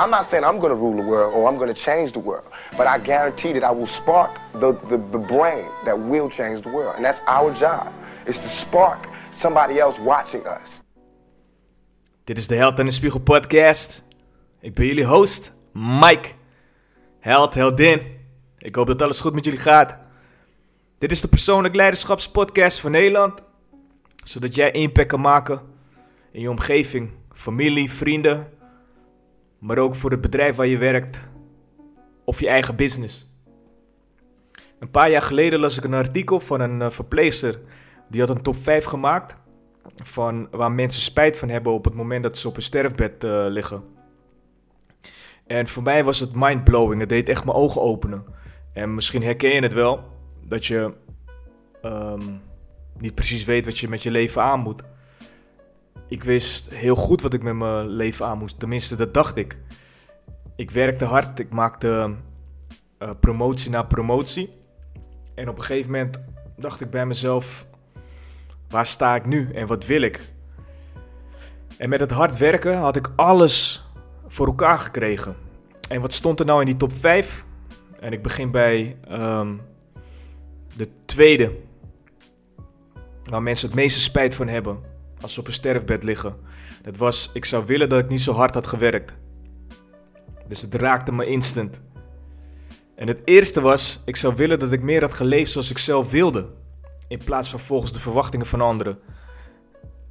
I'm not saying I'm going to rule the world or I'm going to change the world, but I guarantee that I will spark the, the, the brain that will change the world. And that's our job, is to spark somebody else watching us. Dit is de Held en de Spiegel podcast. Ik ben jullie host, Mike. Held, heldin. Ik hoop dat alles goed met jullie gaat. Dit is de Persoonlijk Leiderschapspodcast van Nederland. Zodat jij impact kan maken in je omgeving, familie, vrienden. Maar ook voor het bedrijf waar je werkt. Of je eigen business. Een paar jaar geleden las ik een artikel van een uh, verpleegster. Die had een top 5 gemaakt. Van waar mensen spijt van hebben op het moment dat ze op een sterfbed uh, liggen. En voor mij was het mindblowing. Het deed echt mijn ogen openen. En misschien herken je het wel. Dat je um, niet precies weet wat je met je leven aan moet. Ik wist heel goed wat ik met mijn leven aan moest. Tenminste, dat dacht ik. Ik werkte hard. Ik maakte uh, promotie na promotie. En op een gegeven moment dacht ik bij mezelf: waar sta ik nu en wat wil ik? En met het hard werken had ik alles voor elkaar gekregen. En wat stond er nou in die top 5? En ik begin bij um, de tweede. Waar mensen het meeste spijt van hebben. Als ze op een sterfbed liggen. Dat was, ik zou willen dat ik niet zo hard had gewerkt. Dus het raakte me instant. En het eerste was, ik zou willen dat ik meer had geleefd zoals ik zelf wilde. In plaats van volgens de verwachtingen van anderen.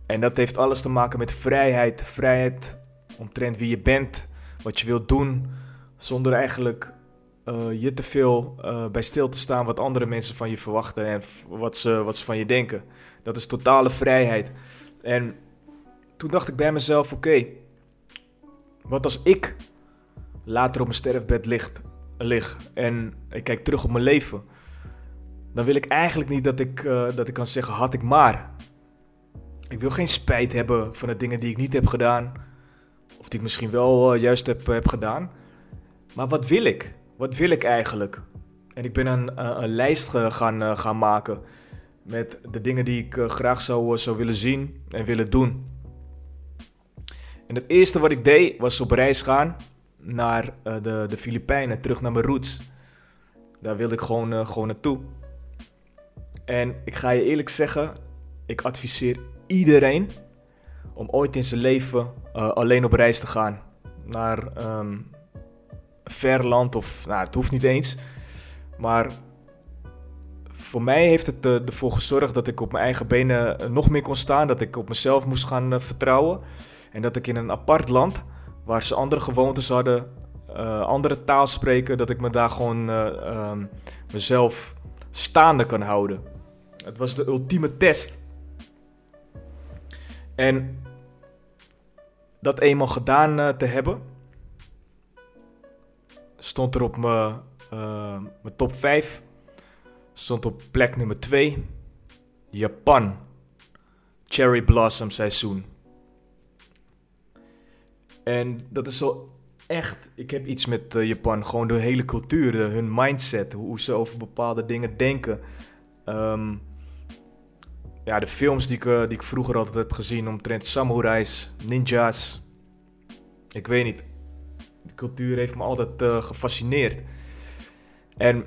En dat heeft alles te maken met vrijheid. Vrijheid omtrent wie je bent, wat je wilt doen, zonder eigenlijk uh, je te veel uh, bij stil te staan wat andere mensen van je verwachten en wat ze, wat ze van je denken. Dat is totale vrijheid. En toen dacht ik bij mezelf: oké, wat als ik later op mijn sterfbed ligt, lig en ik kijk terug op mijn leven? Dan wil ik eigenlijk niet dat ik, uh, dat ik kan zeggen: had ik maar. Ik wil geen spijt hebben van de dingen die ik niet heb gedaan. Of die ik misschien wel juist heb, heb gedaan. Maar wat wil ik? Wat wil ik eigenlijk? En ik ben een, een, een lijst gaan, gaan maken met de dingen die ik graag zou, zou willen zien en willen doen. En het eerste wat ik deed was op reis gaan naar de, de Filipijnen, terug naar mijn roots. Daar wilde ik gewoon, gewoon naartoe. En ik ga je eerlijk zeggen, ik adviseer iedereen om ooit in zijn leven alleen op reis te gaan. Naar um, ver land of, nou het hoeft niet eens. Maar voor mij heeft het uh, ervoor gezorgd dat ik op mijn eigen benen uh, nog meer kon staan. Dat ik op mezelf moest gaan uh, vertrouwen. En dat ik in een apart land, waar ze andere gewoontes hadden, andere taal spreken, dat ik me daar gewoon um, mezelf staande kan houden. Het was de ultieme test. En dat eenmaal gedaan te hebben, stond er op mijn top 5. Stond op plek nummer 2. Japan. Cherry Blossom seizoen. En dat is zo echt. Ik heb iets met uh, Japan. Gewoon de hele cultuur, de, hun mindset. Hoe ze over bepaalde dingen denken. Um, ja, de films die ik, uh, die ik vroeger altijd heb gezien omtrent samurais, ninjas. Ik weet niet de cultuur heeft me altijd gefascineerd. En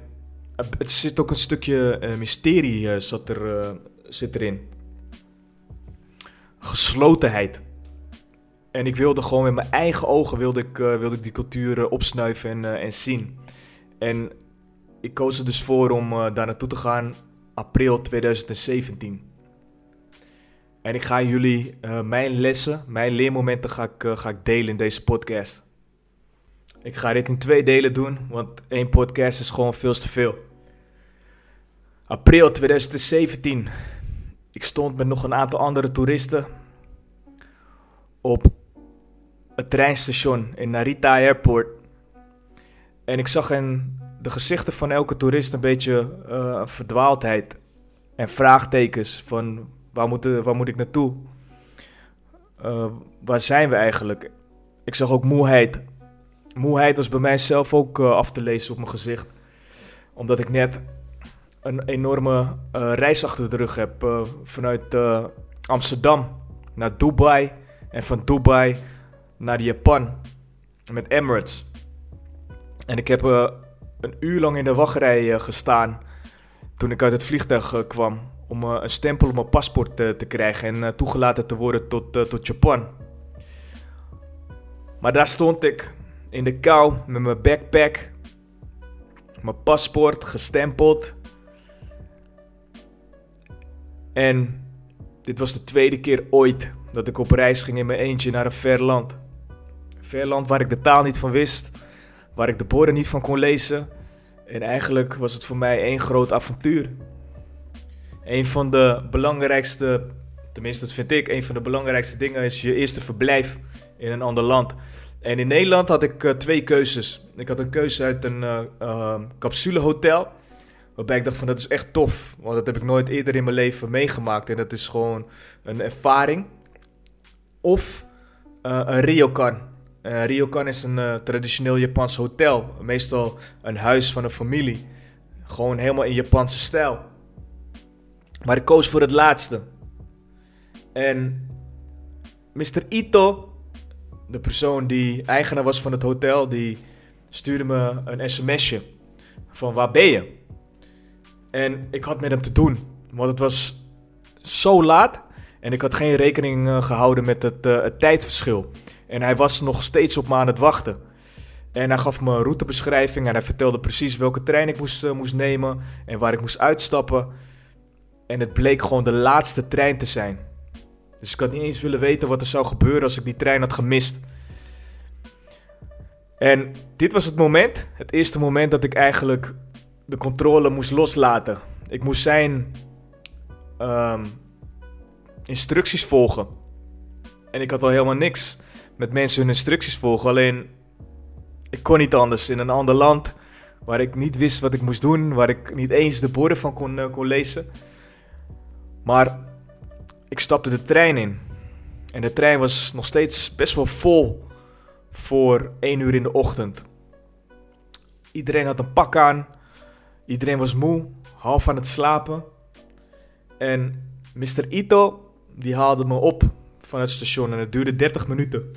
het zit ook een stukje uh, mysterie uh, zat er, zit erin. Geslotenheid. En ik wilde gewoon met mijn eigen ogen wilde ik, wilde ik die cultuur opsnuiven en, en zien. En ik koos er dus voor om daar naartoe te gaan april 2017. En ik ga jullie mijn lessen, mijn leermomenten ga ik, ga ik delen in deze podcast. Ik ga dit in twee delen doen, want één podcast is gewoon veel te veel. April 2017. Ik stond met nog een aantal andere toeristen op het treinstation in Narita Airport. En ik zag in de gezichten van elke toerist een beetje uh, verdwaaldheid en vraagtekens van waar moet, waar moet ik naartoe? Uh, waar zijn we eigenlijk? Ik zag ook moeheid Moeheid was bij mijzelf ook uh, af te lezen op mijn gezicht. Omdat ik net een enorme uh, reis achter de rug heb. Uh, vanuit Amsterdam naar Dubai. En van Dubai naar Japan. met Emirates. En ik heb een uur lang in de wachtrij gestaan toen ik uit het vliegtuig kwam. Om een stempel op mijn paspoort te krijgen en toegelaten te worden tot, tot Japan. Maar daar stond ik in de kou met mijn backpack, mijn paspoort gestempeld. En dit was de tweede keer ooit dat ik op reis ging in mijn eentje naar een ver land. Een ver land waar ik de taal niet van wist, waar ik de borden niet van kon lezen. En eigenlijk was het voor mij één groot avontuur. Een van de belangrijkste, tenminste dat vind ik, een van de belangrijkste dingen is je eerste verblijf in een ander land. En in Nederland had ik uh, twee keuzes. Ik had een keuze uit een uh, uh, capsulehotel. Waarbij ik dacht van dat is echt tof. Want dat heb ik nooit eerder in mijn leven meegemaakt. En dat is gewoon een ervaring. Of een ryokan. Uh, ryokan is een traditioneel Japans hotel. Meestal een huis van een familie. Gewoon helemaal in Japanse stijl. Maar ik koos voor het laatste. En Mr. Ito de persoon die eigenaar was van het hotel, die stuurde me een sms'je van waar ben je? En ik had met hem te doen, want het was zo laat en ik had geen rekening uh, gehouden met het, uh, het, tijdverschil. En hij was nog steeds op me aan het wachten. En hij gaf me een routebeschrijving en hij vertelde precies welke trein ik moest, uh, moest nemen en waar ik moest uitstappen. En het bleek gewoon de laatste trein te zijn. Dus ik had niet eens willen weten wat er zou gebeuren als ik die trein had gemist. En dit was het moment, het eerste moment dat ik eigenlijk de controle moest loslaten. Ik moest zijn um, instructies volgen. En ik had al helemaal niks met mensen hun instructies volgen. Alleen, ik kon niet anders in een ander land waar ik niet wist wat ik moest doen, waar ik niet eens de borden van kon, uh, kon lezen. Maar ik stapte de trein in. En de trein was nog steeds best wel vol voor 1 uur in de ochtend. Iedereen had een pak aan. Iedereen was moe, half aan het slapen. En Mr. Ito, die haalde me op van het station en het duurde 30 minuten.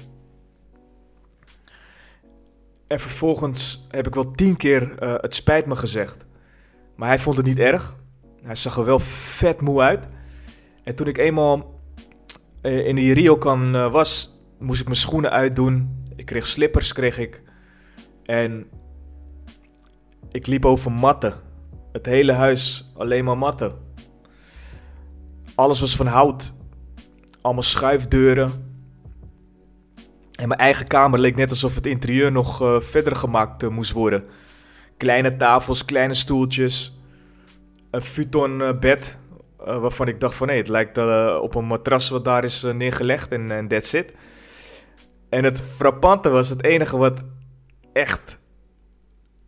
En vervolgens heb ik wel tien keer uh, het spijt me gezegd. Maar hij vond het niet erg. Hij zag er wel vet moe uit. En toen ik eenmaal uh, in die Ryokan uh, was, moest ik mijn schoenen uitdoen. Ik kreeg slippers, kreeg ik. En ik liep over matten. Het hele huis alleen maar matten. Alles was van hout. Allemaal schuifdeuren. En mijn eigen kamer leek net alsof het interieur nog uh, verder gemaakt uh, moest worden. Kleine tafels, kleine stoeltjes. Een futon uh, bed waarvan ik dacht van nee, het lijkt op een matras wat daar is neergelegd en that's it. En het frappante was, het enige wat echt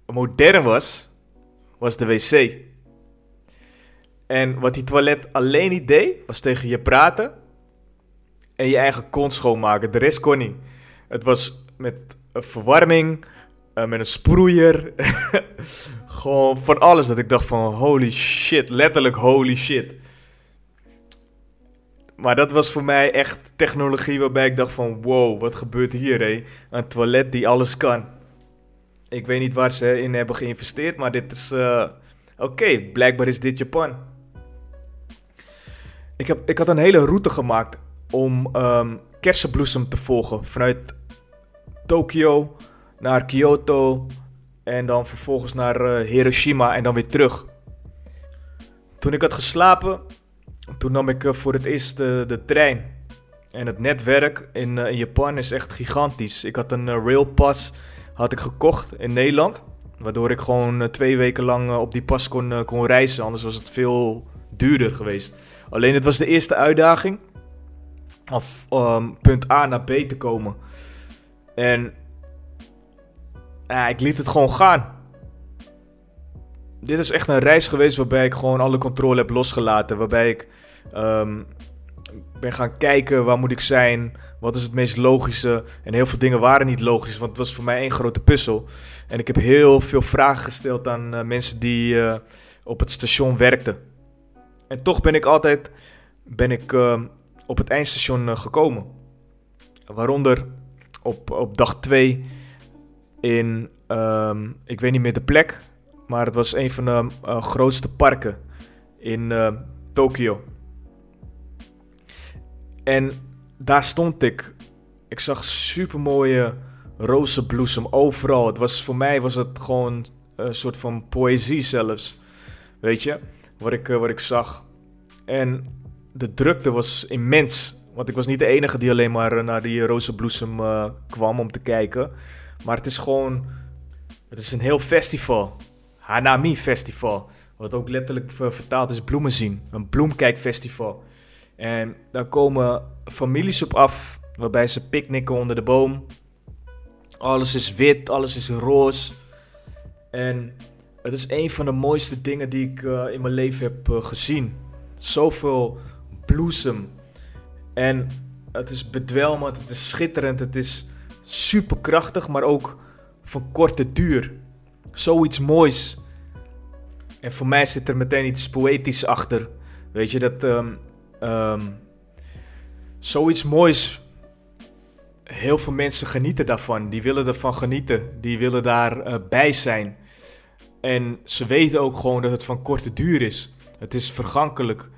modern was, was de wc. En wat die toilet alleen niet deed, was tegen je praten en je eigen kont schoonmaken. De rest kon niet. Het was met verwarming, met een sproeier. Gewoon van alles dat ik dacht van holy shit, letterlijk holy shit. Maar dat was voor mij echt technologie waarbij ik dacht van wow, wat gebeurt hier hé? Een toilet die alles kan. Ik weet niet waar ze in hebben geïnvesteerd, maar dit is... Uh, Oké, blijkbaar is dit Japan. Ik, heb, ik had een hele route gemaakt om um, kersenbloesem te volgen. Vanuit Tokio naar Kyoto en dan vervolgens naar uh, Hiroshima en dan weer terug. Toen ik had geslapen, toen nam ik uh, voor het eerst de trein. En het netwerk in, in, Japan is echt gigantisch. Ik had een railpass had ik gekocht in Nederland. Waardoor ik gewoon twee weken lang op die pas kon, kon reizen. Anders was het veel duurder geweest. Alleen het was de eerste uitdaging. Of punt A naar B te komen. En ik liet het gewoon gaan. Dit is echt een reis geweest waarbij ik gewoon alle controle heb losgelaten. Waarbij ik um, ben gaan kijken waar moet ik zijn, wat is het meest logische. En heel veel dingen waren niet logisch, want het was voor mij één grote puzzel. En ik heb heel veel vragen gesteld aan uh, mensen die uh, op het station werkten. En toch ben ik altijd ben ik, uh, op het eindstation gekomen. Waaronder op, op dag 2 in, ehm, ik weet niet meer de plek, maar het was een van de eh, grootste parken in Tokio. En daar stond ik. Ik zag super mooie rozenbloesem overal. Het was, voor mij was het gewoon een soort van poëzie zelfs. Weet je, wat ik, wat ik zag. En de drukte was immens. Want ik was niet de enige die alleen maar naar die rozenbloesem kwam om te kijken. Maar het is gewoon. Het is een heel festival. Hanami Festival. Wat ook letterlijk vertaald is bloemen zien. Een bloemkijkfestival. En daar komen families op af. Waarbij ze picknicken onder de boom. Alles is wit, alles is roze. En het is een van de mooiste dingen die ik uh, in mijn leven heb uh, gezien. Zoveel bloesem. En het is bedwelmend, het is schitterend, het is superkrachtig, maar ook van korte duur. Zoiets moois. En voor mij zit er meteen iets poëtisch achter. Weet je, dat um, um, zoiets moois. Heel veel mensen genieten daarvan. Die willen ervan genieten. Die willen daarbij uh, bij zijn. En ze weten ook gewoon dat het van korte duur is. Het is vergankelijk.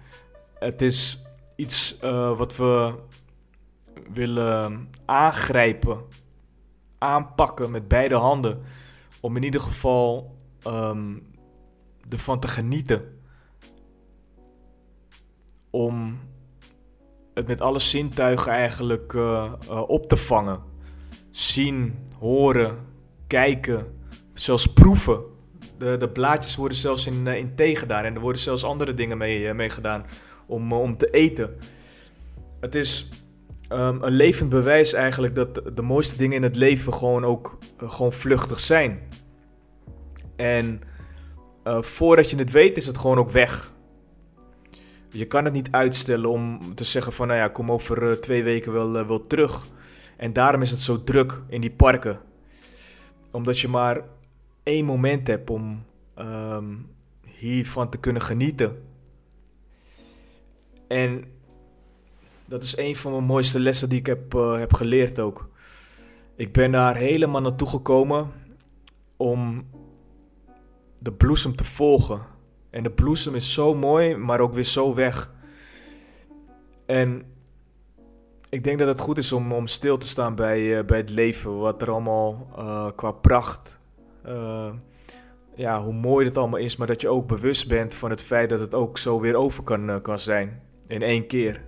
Het is iets uh, wat we willen aangrijpen, aanpakken met beide handen. Om in ieder geval um, ervan te genieten. Om het met alle zintuigen eigenlijk uh, uh, op te vangen. Zien, horen, kijken, zelfs proeven. De, de blaadjes worden zelfs in, in thee gedaan en er worden zelfs andere dingen mee, mee gedaan om, om te eten. Het is um, een levend bewijs eigenlijk dat de mooiste dingen in het leven gewoon ook gewoon vluchtig zijn. En voordat je het weet is het gewoon ook weg. Je kan het niet uitstellen om te zeggen van nou ja, kom over uh, twee weken wel, wel terug. En daarom is het zo druk in die parken. Omdat je maar één moment hebt om um, hiervan te kunnen genieten. En dat is een van mijn mooiste lessen die ik heb, uh, heb geleerd ook. Ik ben daar helemaal naartoe gekomen om de bloesem te volgen. En de bloesem is zo mooi, maar ook weer zo weg. En ik denk dat het goed is om, om stil te staan bij, uh, bij het leven. Wat er allemaal uh, qua pracht. Uh, ja, hoe mooi het allemaal is. Maar dat je ook bewust bent van het feit dat het ook zo weer over kan, kan zijn. In één keer.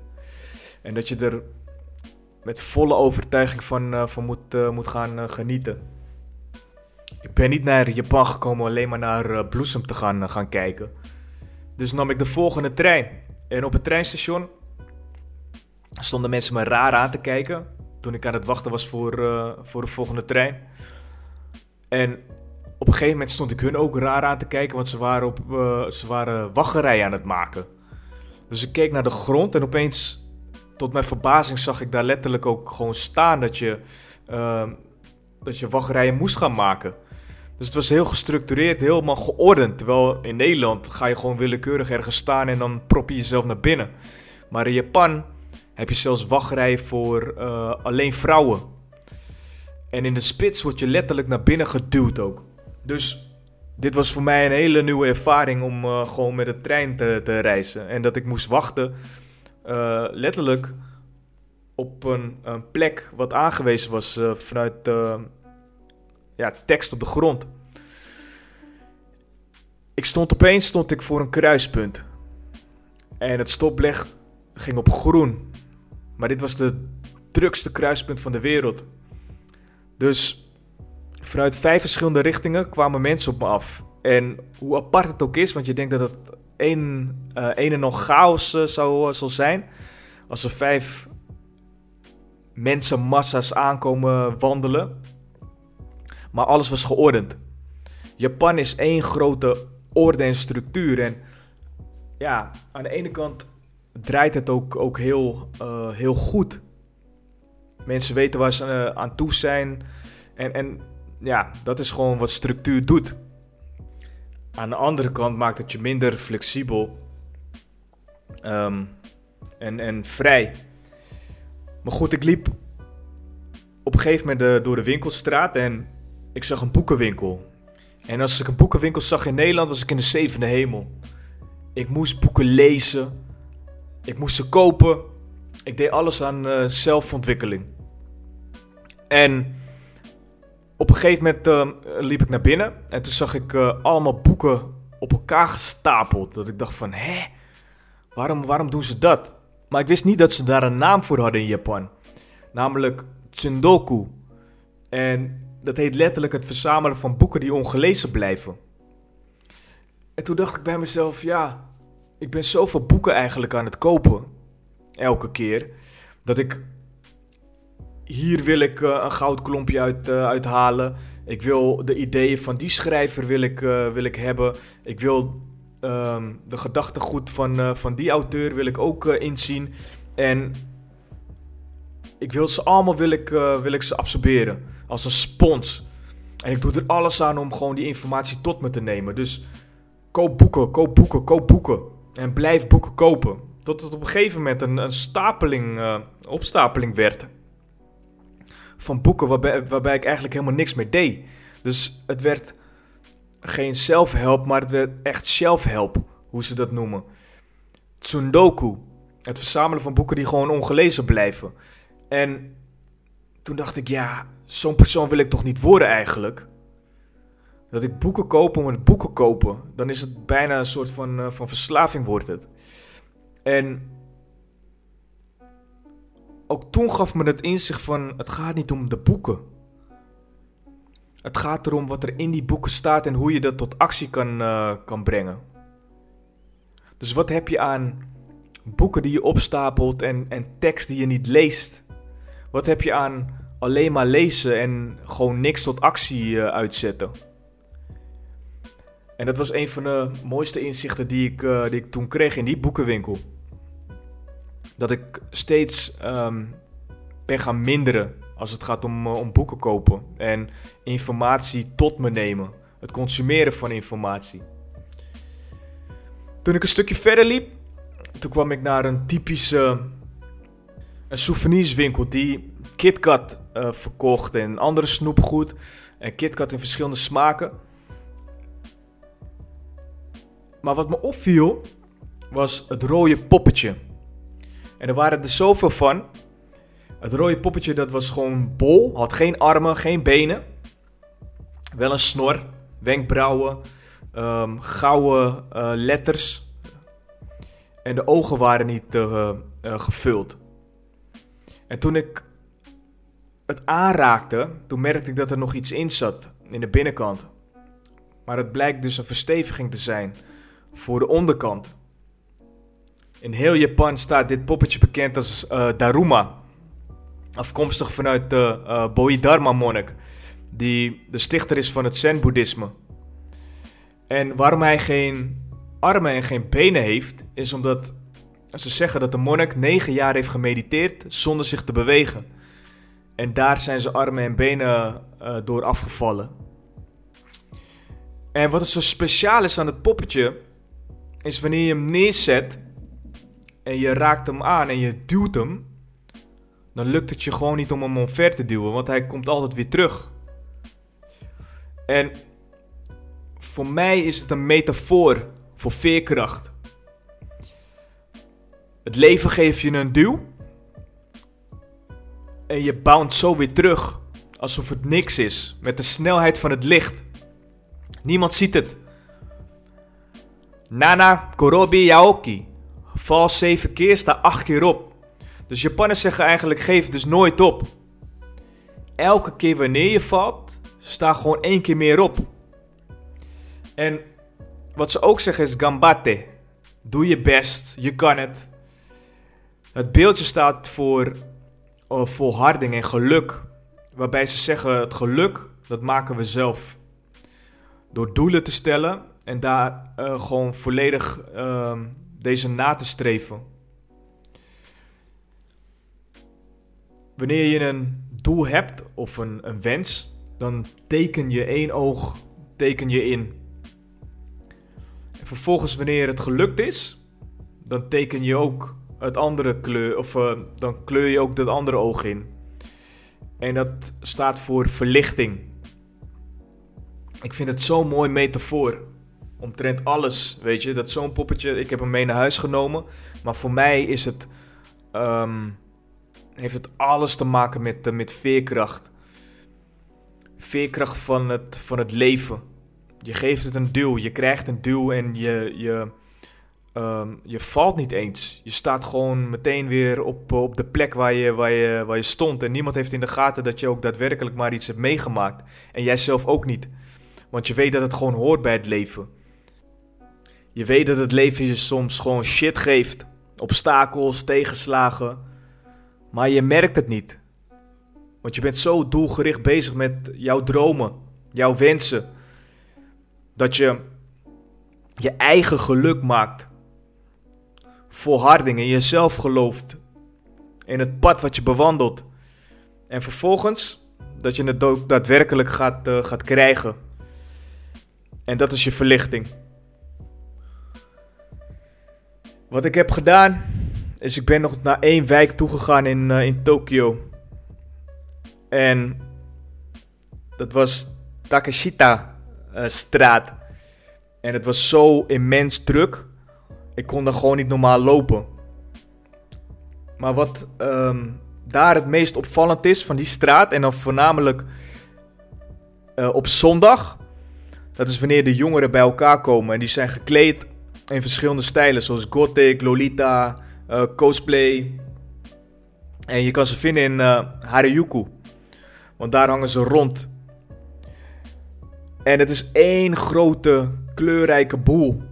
En dat je er met volle overtuiging van, moet, moet gaan genieten. Ik ben niet naar Japan gekomen alleen maar naar bloesem te gaan, gaan kijken. Dus nam ik de volgende trein. En op het treinstation stonden mensen me raar aan te kijken. Toen ik aan het wachten was voor, voor de volgende trein. En op een gegeven moment stond ik hun ook raar aan te kijken, want ze waren, op, ze waren wachterij aan het maken. Dus ik keek naar de grond en opeens tot mijn verbazing zag ik daar letterlijk ook gewoon staan dat je, uh, dat je wachtrijen moest gaan maken. Dus het was heel gestructureerd, helemaal geordend. Terwijl in Nederland ga je gewoon willekeurig ergens staan en dan prop je jezelf naar binnen. Maar in Japan heb je zelfs wachtrijen voor uh, alleen vrouwen. En in de spits word je letterlijk naar binnen geduwd ook. Dus dit was voor mij een hele nieuwe ervaring om uh, gewoon met de trein te, te reizen. En dat ik moest wachten uh, letterlijk op een, een, plek wat aangewezen was vanuit ja, tekst op de grond. Ik stond opeens stond ik voor een kruispunt. En het stoplicht ging op groen. Maar dit was de drukste kruispunt van de wereld. Dus vanuit vijf verschillende richtingen kwamen mensen op me af. En hoe apart het ook is, want je denkt dat het een, uh, een en nog chaos uh, zou, zal zijn. Als er vijf mensenmassa's aankomen wandelen. Maar alles was geordend. Japan is één grote orde en structuur. En ja, aan de ene kant draait het ook, ook heel, uh, heel goed. Mensen weten waar ze aan toe zijn. En, en ja, dat is gewoon wat structuur doet. Aan de andere kant maakt het je minder flexibel um, en, en vrij. Maar goed, ik liep op een gegeven moment de, door de winkelstraat en ik zag een boekenwinkel. En als ik een boekenwinkel zag in Nederland, was ik in de zevende hemel. Ik moest boeken lezen. Ik moest ze kopen. Ik deed alles aan uh, zelfontwikkeling. En op een gegeven moment uh, liep ik naar binnen. En toen zag ik uh, allemaal boeken op elkaar gestapeld. Dat ik dacht van, hè? Waarom, waarom doen ze dat? Maar ik wist niet dat ze daar een naam voor hadden in Japan. Namelijk Tsundoku. En dat heet letterlijk het verzamelen van boeken die ongelezen blijven. En toen dacht ik bij mezelf, ja, ik ben zoveel boeken eigenlijk aan het kopen. Elke keer. Dat ik. Hier wil ik uh, een goudklompje uit, uh, uithalen. Ik wil de ideeën van die schrijver wil ik, uh, wil ik hebben. Ik wil um, de gedachtegoed van, van die auteur wil ik ook inzien. En ik wil ze allemaal wil ik, wil ik ze absorberen. Als een spons. En ik doe er alles aan om gewoon die informatie tot me te nemen. Dus koop boeken, koop boeken, koop boeken. En blijf boeken kopen. Tot het op een gegeven moment een, een stapeling, uh, opstapeling werd. Van boeken waarbij, waarbij ik eigenlijk helemaal niks meer deed. Dus het werd geen zelfhelp, maar het werd echt zelfhelp, hoe ze dat noemen. Tsundoku. Het verzamelen van boeken die gewoon ongelezen blijven. En toen dacht ik, ja, zo'n persoon wil ik toch niet worden eigenlijk? Dat ik boeken koop om het boeken kopen. Dan is het bijna een soort van, uh, van verslaving wordt het. En ook toen gaf me het inzicht van het gaat niet om de boeken. Het gaat erom wat er in die boeken staat en hoe je dat tot actie kan, uh, kan brengen. Dus wat heb je aan boeken die je opstapelt en, en tekst die je niet leest? Wat heb je aan alleen maar lezen en gewoon niks tot actie uh, uitzetten? En dat was een van de mooiste inzichten die ik, uh, die ik toen kreeg in die boekenwinkel. Dat ik steeds um, ben gaan minderen als het gaat om, uh, om boeken kopen. En informatie tot me nemen. Het consumeren van informatie. Toen ik een stukje verder liep, toen kwam ik naar een typische een souvenirswinkel die KitKat uh, verkocht en andere snoepgoed. En KitKat in verschillende smaken. Maar wat me opviel was het rode poppetje. En er waren er zoveel van. Het rode poppetje dat was gewoon bol, had geen armen, geen benen. Wel een snor, wenkbrauwen, um, gouden uh, letters. En de ogen waren niet uh, gevuld. En toen ik het aanraakte, toen merkte ik dat er nog iets in zat in de binnenkant. Maar het blijkt dus een versteviging te zijn voor de onderkant. In heel Japan staat dit poppetje bekend als uh, Daruma. Afkomstig vanuit de uh, Bodhidharma monnik, die de stichter is van het Zen-boeddhisme. En waarom hij geen armen en geen benen heeft, is omdat ze zeggen dat de monnik negen jaar heeft gemediteerd zonder zich te bewegen. En daar zijn zijn armen en benen uh, door afgevallen. En wat er zo speciaal is aan het poppetje, is wanneer je hem neerzet en je raakt hem aan en je duwt hem, dan lukt het je gewoon niet om hem omver te duwen, want hij komt altijd weer terug. En voor mij is het een metafoor voor veerkracht. Het leven geeft je een duw en je bounce zo weer terug, alsof het niks is, met de snelheid van het licht. Niemand ziet het. Nana Korobi Yaoki. Val 7 keer, sta 8 keer op. Dus Japanners zeggen eigenlijk geef dus nooit op. Elke keer wanneer je valt, sta gewoon één keer meer op. En wat ze ook zeggen is gambate. Doe je best, je kan het. Het beeldje staat voor uh, volharding en geluk. Waarbij ze zeggen het geluk, dat maken we zelf. Door doelen te stellen en daar uh, gewoon volledig uh, deze na te streven. Wanneer je een doel hebt of een, een wens, dan teken je één oog teken je in. En vervolgens, wanneer het gelukt is, dan teken je ook het andere kleur, of uh, dan kleur je ook dat andere oog in. En dat staat voor verlichting. ik vind het zo'n mooi metafoor. Omtrent alles, weet je. Dat zo'n poppetje, ik heb hem mee naar huis genomen. Maar voor mij is het, ehm, heeft het alles te maken met, uh, met veerkracht. Veerkracht van het, van het leven. Je geeft het een duw, je krijgt een duw en je, je, ehm, je valt niet eens. Je staat gewoon meteen weer op, op de plek waar je, waar, je, waar je stond. En niemand heeft in de gaten dat je ook daadwerkelijk maar iets hebt meegemaakt. En jij zelf ook niet. Want je weet dat het gewoon hoort bij het leven. Je weet dat het leven je soms gewoon shit geeft. Obstakels, tegenslagen. Maar je merkt het niet. Want je bent zo doelgericht bezig met jouw dromen, jouw wensen. Dat je je eigen geluk maakt. Volharding in jezelf gelooft. In het pad wat je bewandelt. En vervolgens dat je het ook daadwerkelijk gaat, uh, gaat krijgen. En dat is je verlichting. Wat ik heb gedaan, is ik ben nog naar één wijk toegegaan in, uh, in Tokio. En dat was Takashita uh, straat. En het was zo immens druk. Ik kon daar gewoon niet normaal lopen. Maar wat um, daar het meest opvallend is van die straat, en dan voornamelijk uh, op zondag, dat is wanneer de jongeren bij elkaar komen en die zijn gekleed in verschillende stijlen, zoals gothic, lolita, uh, cosplay. En je kan ze vinden in uh, Harajuku, want daar hangen ze rond. En het is één grote kleurrijke boel.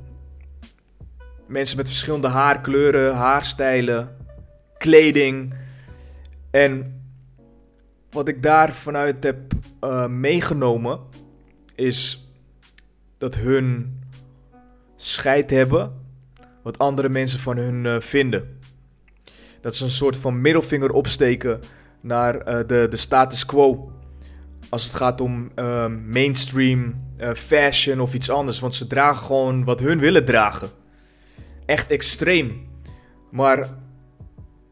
Mensen met verschillende haarkleuren, haarstijlen, kleding. En wat ik daar vanuit heb uh, meegenomen is dat hun scheid hebben wat andere mensen van hun uh, vinden. Dat is een soort van middelvinger opsteken naar uh, de, de status quo. Als het gaat om mainstream fashion of iets anders. Want ze dragen gewoon wat hun willen dragen. Echt extreem. Maar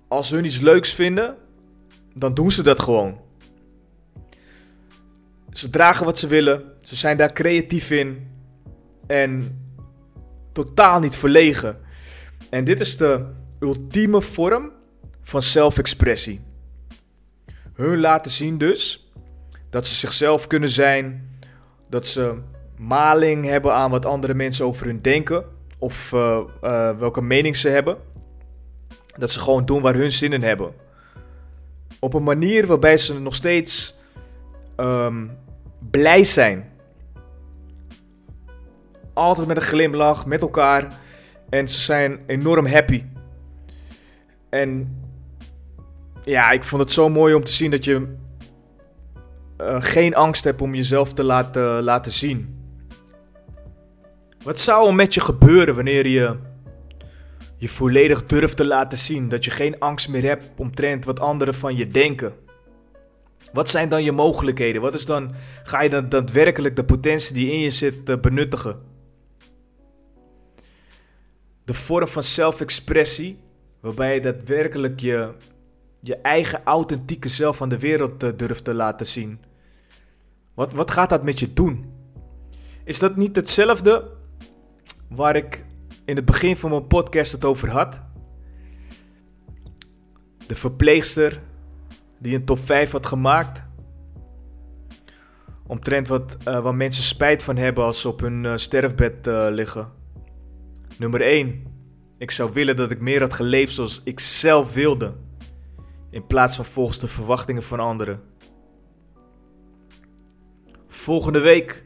als hun iets leuks vinden, dan doen ze dat gewoon. Ze dragen wat ze willen. Ze zijn daar creatief in en totaal niet verlegen. En dit is de ultieme vorm van zelfexpressie. Hun laten zien dus dat ze zichzelf kunnen zijn, dat ze maling hebben aan wat andere mensen over hun denken of uh, uh, welke mening ze hebben. Dat ze gewoon doen waar hun zin in hebben. Op een manier waarbij ze nog steeds um, blij zijn altijd met een glimlach, met elkaar. En ze zijn enorm happy. En ja, ik vond het zo mooi om te zien dat je uh, geen angst hebt om jezelf te laten, laten zien. Wat zou er met je gebeuren wanneer je je volledig durft te laten zien? Dat je geen angst meer hebt omtrent wat anderen van je denken. Wat zijn dan je mogelijkheden? Wat is dan, ga je dan daadwerkelijk de potentie die in je zit uh, benuttigen? de vorm van zelfexpressie, waarbij je daadwerkelijk je, je eigen authentieke zelf aan de wereld uh, durft te laten zien. Wat, wat gaat dat met je doen? Is dat niet hetzelfde waar ik in het begin van mijn podcast het over had? De verpleegster die een top 5 had gemaakt. Omtrent wat, uh, waar mensen spijt van hebben als ze op hun uh, sterfbed uh, liggen. Nummer 1. Ik zou willen dat ik meer had geleefd zoals ik zelf wilde. In plaats van volgens de verwachtingen van anderen. Volgende week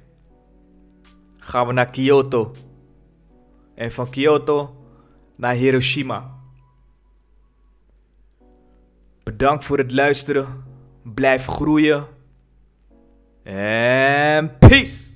gaan we naar Kyoto. En van Kyoto naar Hiroshima. Bedankt voor het luisteren. Blijf groeien. En peace!